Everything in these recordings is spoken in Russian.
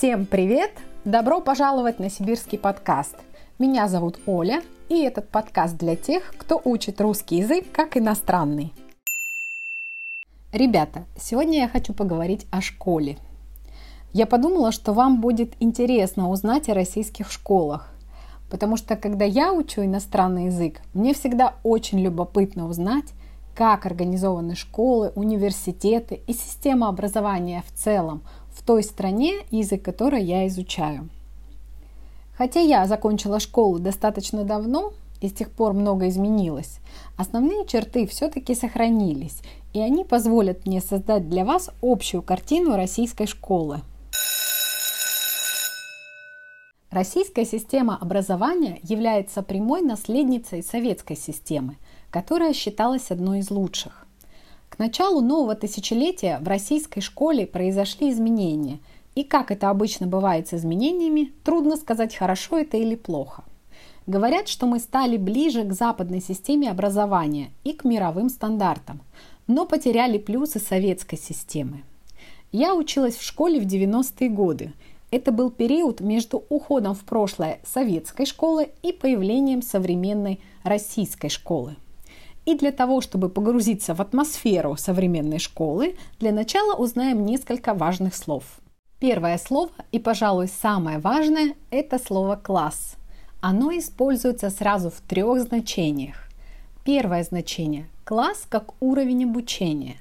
Всем привет! Добро пожаловать на сибирский подкаст. Меня зовут Оля, и этот подкаст для тех, кто учит русский язык как иностранный. Ребята, сегодня я хочу поговорить о школе. Я подумала, что вам будет интересно узнать о российских школах, потому что когда я учу иностранный язык, мне всегда очень любопытно узнать, как организованы школы, университеты и система образования в целом в той стране, язык которой я изучаю. Хотя я закончила школу достаточно давно, и с тех пор много изменилось, основные черты все-таки сохранились, и они позволят мне создать для вас общую картину российской школы. Российская система образования является прямой наследницей советской системы, которая считалась одной из лучших. Началу нового тысячелетия в российской школе произошли изменения, и как это обычно бывает с изменениями, трудно сказать, хорошо это или плохо. Говорят, что мы стали ближе к западной системе образования и к мировым стандартам, но потеряли плюсы советской системы. Я училась в школе в 90-е годы. Это был период между уходом в прошлое советской школы и появлением современной российской школы. И для того, чтобы погрузиться в атмосферу современной школы, для начала узнаем несколько важных слов. Первое слово и, пожалуй, самое важное – это слово «класс». Оно используется сразу в трех значениях. Первое значение – класс как уровень обучения.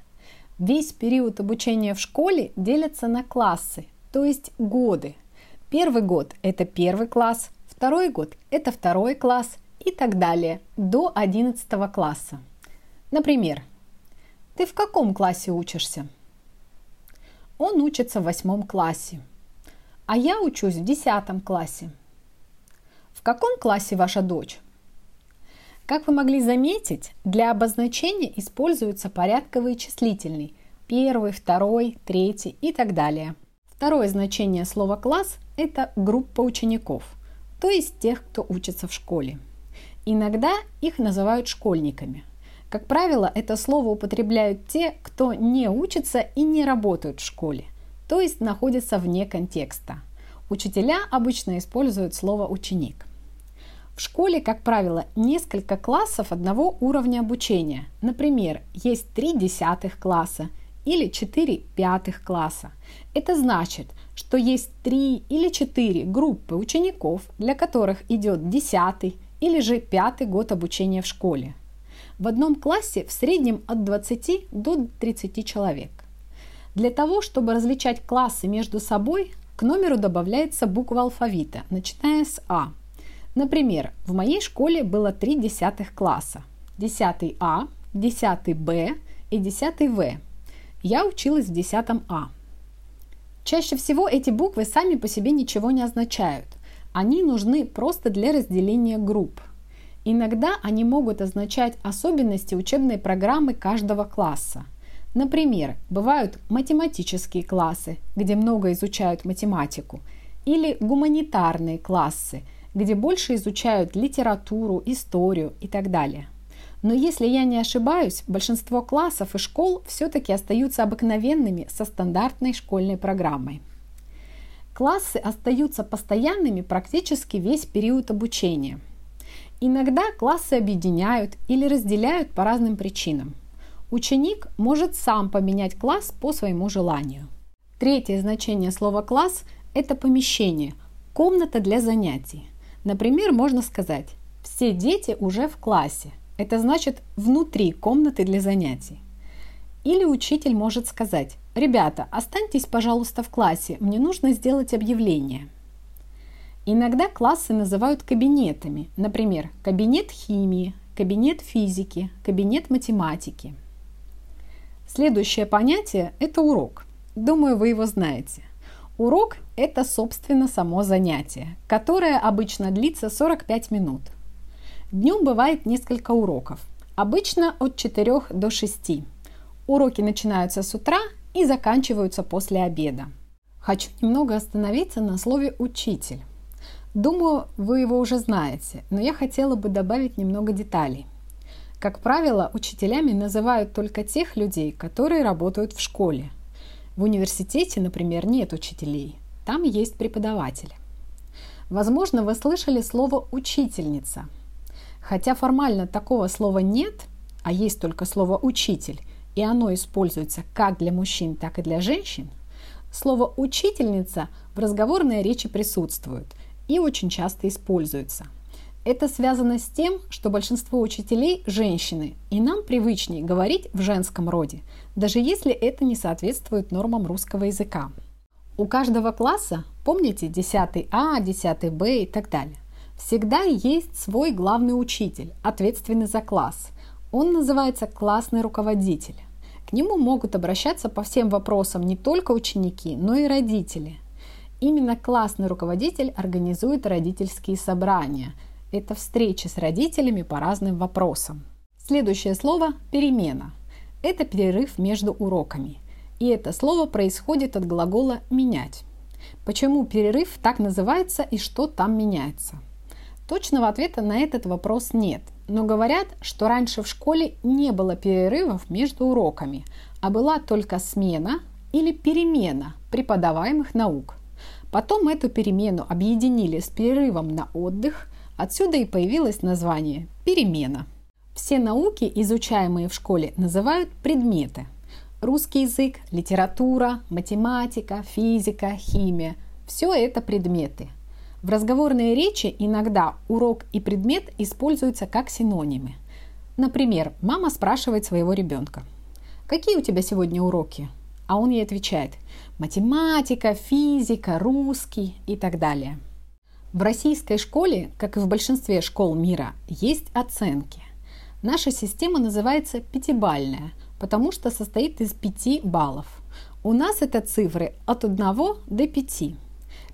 Весь период обучения в школе делится на классы, то есть годы. Первый год – это первый класс, второй год – это второй класс и так далее до 11 класса. Например, ты в каком классе учишься? Он учится в восьмом классе, а я учусь в десятом классе. В каком классе ваша дочь? Как вы могли заметить, для обозначения используется порядковый числительный – первый, второй, третий и так далее. Второе значение слова «класс» – это группа учеников, то есть тех, кто учится в школе. Иногда их называют школьниками. Как правило, это слово употребляют те, кто не учится и не работают в школе, то есть находятся вне контекста. Учителя обычно используют слово «ученик». В школе, как правило, несколько классов одного уровня обучения. Например, есть три десятых класса или четыре пятых класса. Это значит, что есть три или четыре группы учеников, для которых идет десятый или же пятый год обучения в школе. В одном классе в среднем от 20 до 30 человек. Для того, чтобы различать классы между собой, к номеру добавляется буква алфавита, начиная с А – Например, в моей школе было три десятых класса. 10 А, 10 Б и 10 В. Я училась в 10 А. Чаще всего эти буквы сами по себе ничего не означают. Они нужны просто для разделения групп. Иногда они могут означать особенности учебной программы каждого класса. Например, бывают математические классы, где много изучают математику, или гуманитарные классы – где больше изучают литературу, историю и так далее. Но если я не ошибаюсь, большинство классов и школ все-таки остаются обыкновенными со стандартной школьной программой. Классы остаются постоянными практически весь период обучения. Иногда классы объединяют или разделяют по разным причинам. Ученик может сам поменять класс по своему желанию. Третье значение слова «класс» – это помещение, комната для занятий. Например, можно сказать, все дети уже в классе. Это значит внутри комнаты для занятий. Или учитель может сказать, ребята, останьтесь, пожалуйста, в классе, мне нужно сделать объявление. Иногда классы называют кабинетами, например, кабинет химии, кабинет физики, кабинет математики. Следующее понятие – это урок. Думаю, вы его знаете. Урок – это, собственно, само занятие, которое обычно длится 45 минут. Днем бывает несколько уроков, обычно от 4 до 6. Уроки начинаются с утра и заканчиваются после обеда. Хочу немного остановиться на слове «учитель». Думаю, вы его уже знаете, но я хотела бы добавить немного деталей. Как правило, учителями называют только тех людей, которые работают в школе – в университете, например, нет учителей. там есть преподаватель. Возможно, вы слышали слово «учительница». Хотя формально такого слова нет, а есть только слово «учитель», и оно используется как для мужчин, так и для женщин, слово «учительница» в разговорной речи присутствует и очень часто используется – это связано с тем, что большинство учителей – женщины, и нам привычнее говорить в женском роде, даже если это не соответствует нормам русского языка. У каждого класса, помните 10 А, 10 Б и так далее, всегда есть свой главный учитель, ответственный за класс. Он называется классный руководитель. К нему могут обращаться по всем вопросам не только ученики, но и родители. Именно классный руководитель организует родительские собрания – это встречи с родителями по разным вопросам. Следующее слово – перемена. Это перерыв между уроками. И это слово происходит от глагола «менять». Почему перерыв так называется и что там меняется? Точного ответа на этот вопрос нет, но говорят, что раньше в школе не было перерывов между уроками, а была только смена или перемена преподаваемых наук. Потом эту перемену объединили с перерывом на отдых, Отсюда и появилось название «перемена». Все науки, изучаемые в школе, называют предметы. Русский язык, литература, математика, физика, химия – все это предметы. В разговорной речи иногда урок и предмет используются как синонимы. Например, мама спрашивает своего ребенка, «Какие у тебя сегодня уроки?» А он ей отвечает, «Математика, физика, русский» и так далее – в российской школе, как и в большинстве школ мира, есть оценки. Наша система называется пятибальная, потому что состоит из пяти баллов. У нас это цифры от 1 до 5.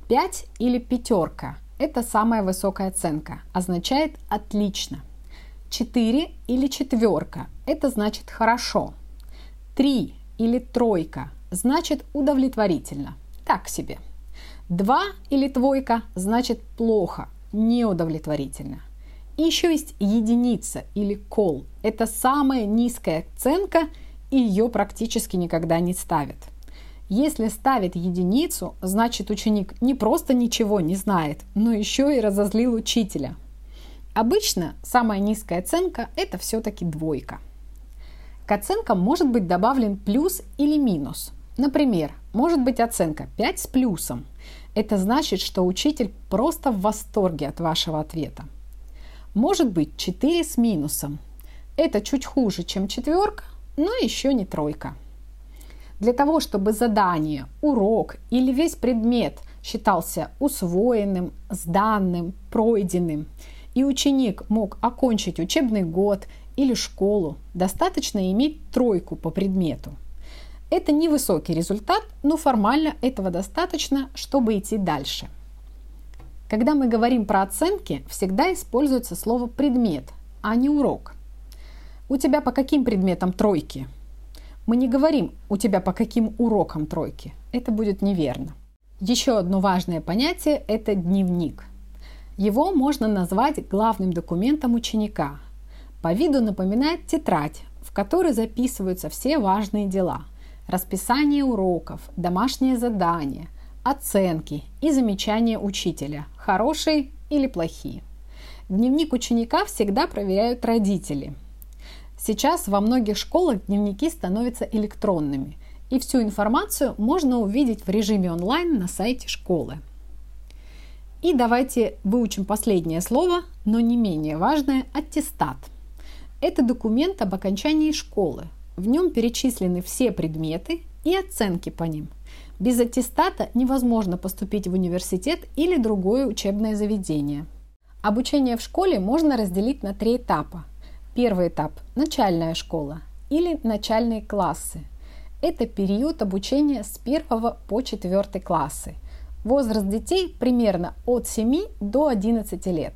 5 или пятерка – это самая высокая оценка, означает «отлично». 4 или четверка – это значит «хорошо». 3 или тройка – значит «удовлетворительно». Так себе – Два или двойка значит плохо, неудовлетворительно. И еще есть единица или кол. Это самая низкая оценка, и ее практически никогда не ставят. Если ставит единицу, значит ученик не просто ничего не знает, но еще и разозлил учителя. Обычно самая низкая оценка – это все-таки двойка. К оценкам может быть добавлен плюс или минус. Например, может быть оценка 5 с плюсом – это значит, что учитель просто в восторге от вашего ответа. Может быть 4 с минусом. Это чуть хуже, чем четверка, но еще не тройка. Для того, чтобы задание, урок или весь предмет считался усвоенным, сданным, пройденным, и ученик мог окончить учебный год или школу, достаточно иметь тройку по предмету – это невысокий результат, но формально этого достаточно, чтобы идти дальше. Когда мы говорим про оценки, всегда используется слово «предмет», а не «урок». У тебя по каким предметам тройки? Мы не говорим «у тебя по каким урокам тройки». Это будет неверно. Еще одно важное понятие – это дневник. Его можно назвать главным документом ученика. По виду напоминает тетрадь, в которой записываются все важные дела – расписание уроков, домашние задания, оценки и замечания учителя, хорошие или плохие. Дневник ученика всегда проверяют родители. Сейчас во многих школах дневники становятся электронными, и всю информацию можно увидеть в режиме онлайн на сайте школы. И давайте выучим последнее слово, но не менее важное – аттестат. Это документ об окончании школы, в нем перечислены все предметы и оценки по ним. Без аттестата невозможно поступить в университет или другое учебное заведение. Обучение в школе можно разделить на три этапа. Первый этап – начальная школа или начальные классы. Это период обучения с 1 по 4 классы. Возраст детей примерно от 7 до 11 лет.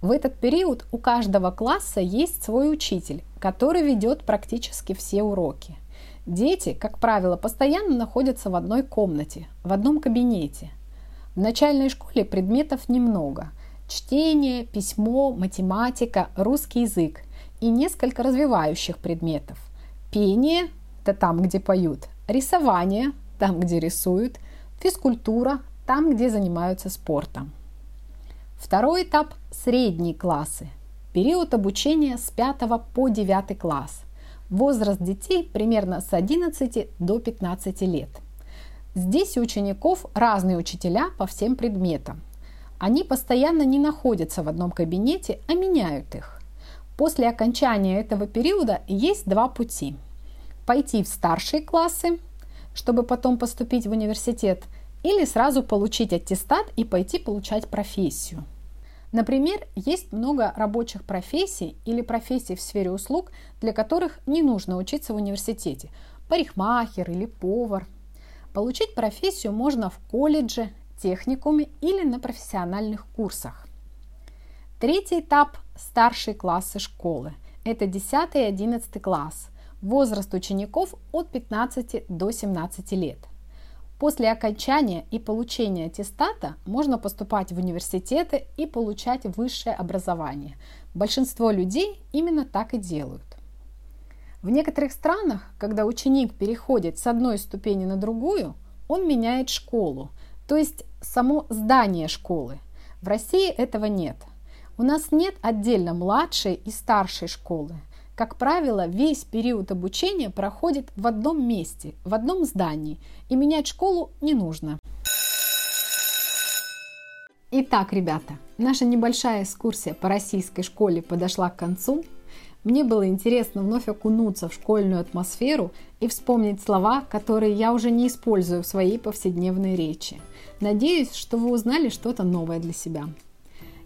В этот период у каждого класса есть свой учитель, который ведет практически все уроки. Дети, как правило, постоянно находятся в одной комнате, в одном кабинете. В начальной школе предметов немного. Чтение, письмо, математика, русский язык и несколько развивающих предметов. Пение – это там, где поют, рисование – там, где рисуют, физкультура – там, где занимаются спортом. Второй этап – средние классы. Период обучения с 5 по 9 класс. Возраст детей примерно с 11 до 15 лет. Здесь у учеников разные учителя по всем предметам. Они постоянно не находятся в одном кабинете, а меняют их. После окончания этого периода есть два пути. Пойти в старшие классы, чтобы потом поступить в университет, или сразу получить аттестат и пойти получать профессию. Например, есть много рабочих профессий или профессий в сфере услуг, для которых не нужно учиться в университете. Парикмахер или повар. Получить профессию можно в колледже, техникуме или на профессиональных курсах. Третий этап – старшие классы школы. Это 10 и 11 класс. Возраст учеников от 15 до 17 лет. После окончания и получения аттестата можно поступать в университеты и получать высшее образование. Большинство людей именно так и делают. В некоторых странах, когда ученик переходит с одной ступени на другую, он меняет школу, то есть само здание школы. В России этого нет. У нас нет отдельно младшей и старшей школы. Как правило, весь период обучения проходит в одном месте, в одном здании, и менять школу не нужно. Итак, ребята, наша небольшая экскурсия по российской школе подошла к концу. Мне было интересно вновь окунуться в школьную атмосферу и вспомнить слова, которые я уже не использую в своей повседневной речи. Надеюсь, что вы узнали что-то новое для себя.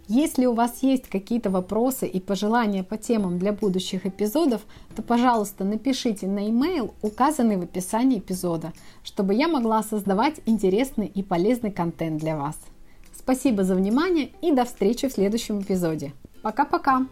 Если у вас есть какие-то вопросы и пожелания по темам для будущих эпизодов, то, пожалуйста, напишите на e-mail, указанный в описании эпизода, чтобы я могла создавать интересный и полезный контент для вас. Спасибо за внимание и до встречи в следующем эпизоде. Пока-пока!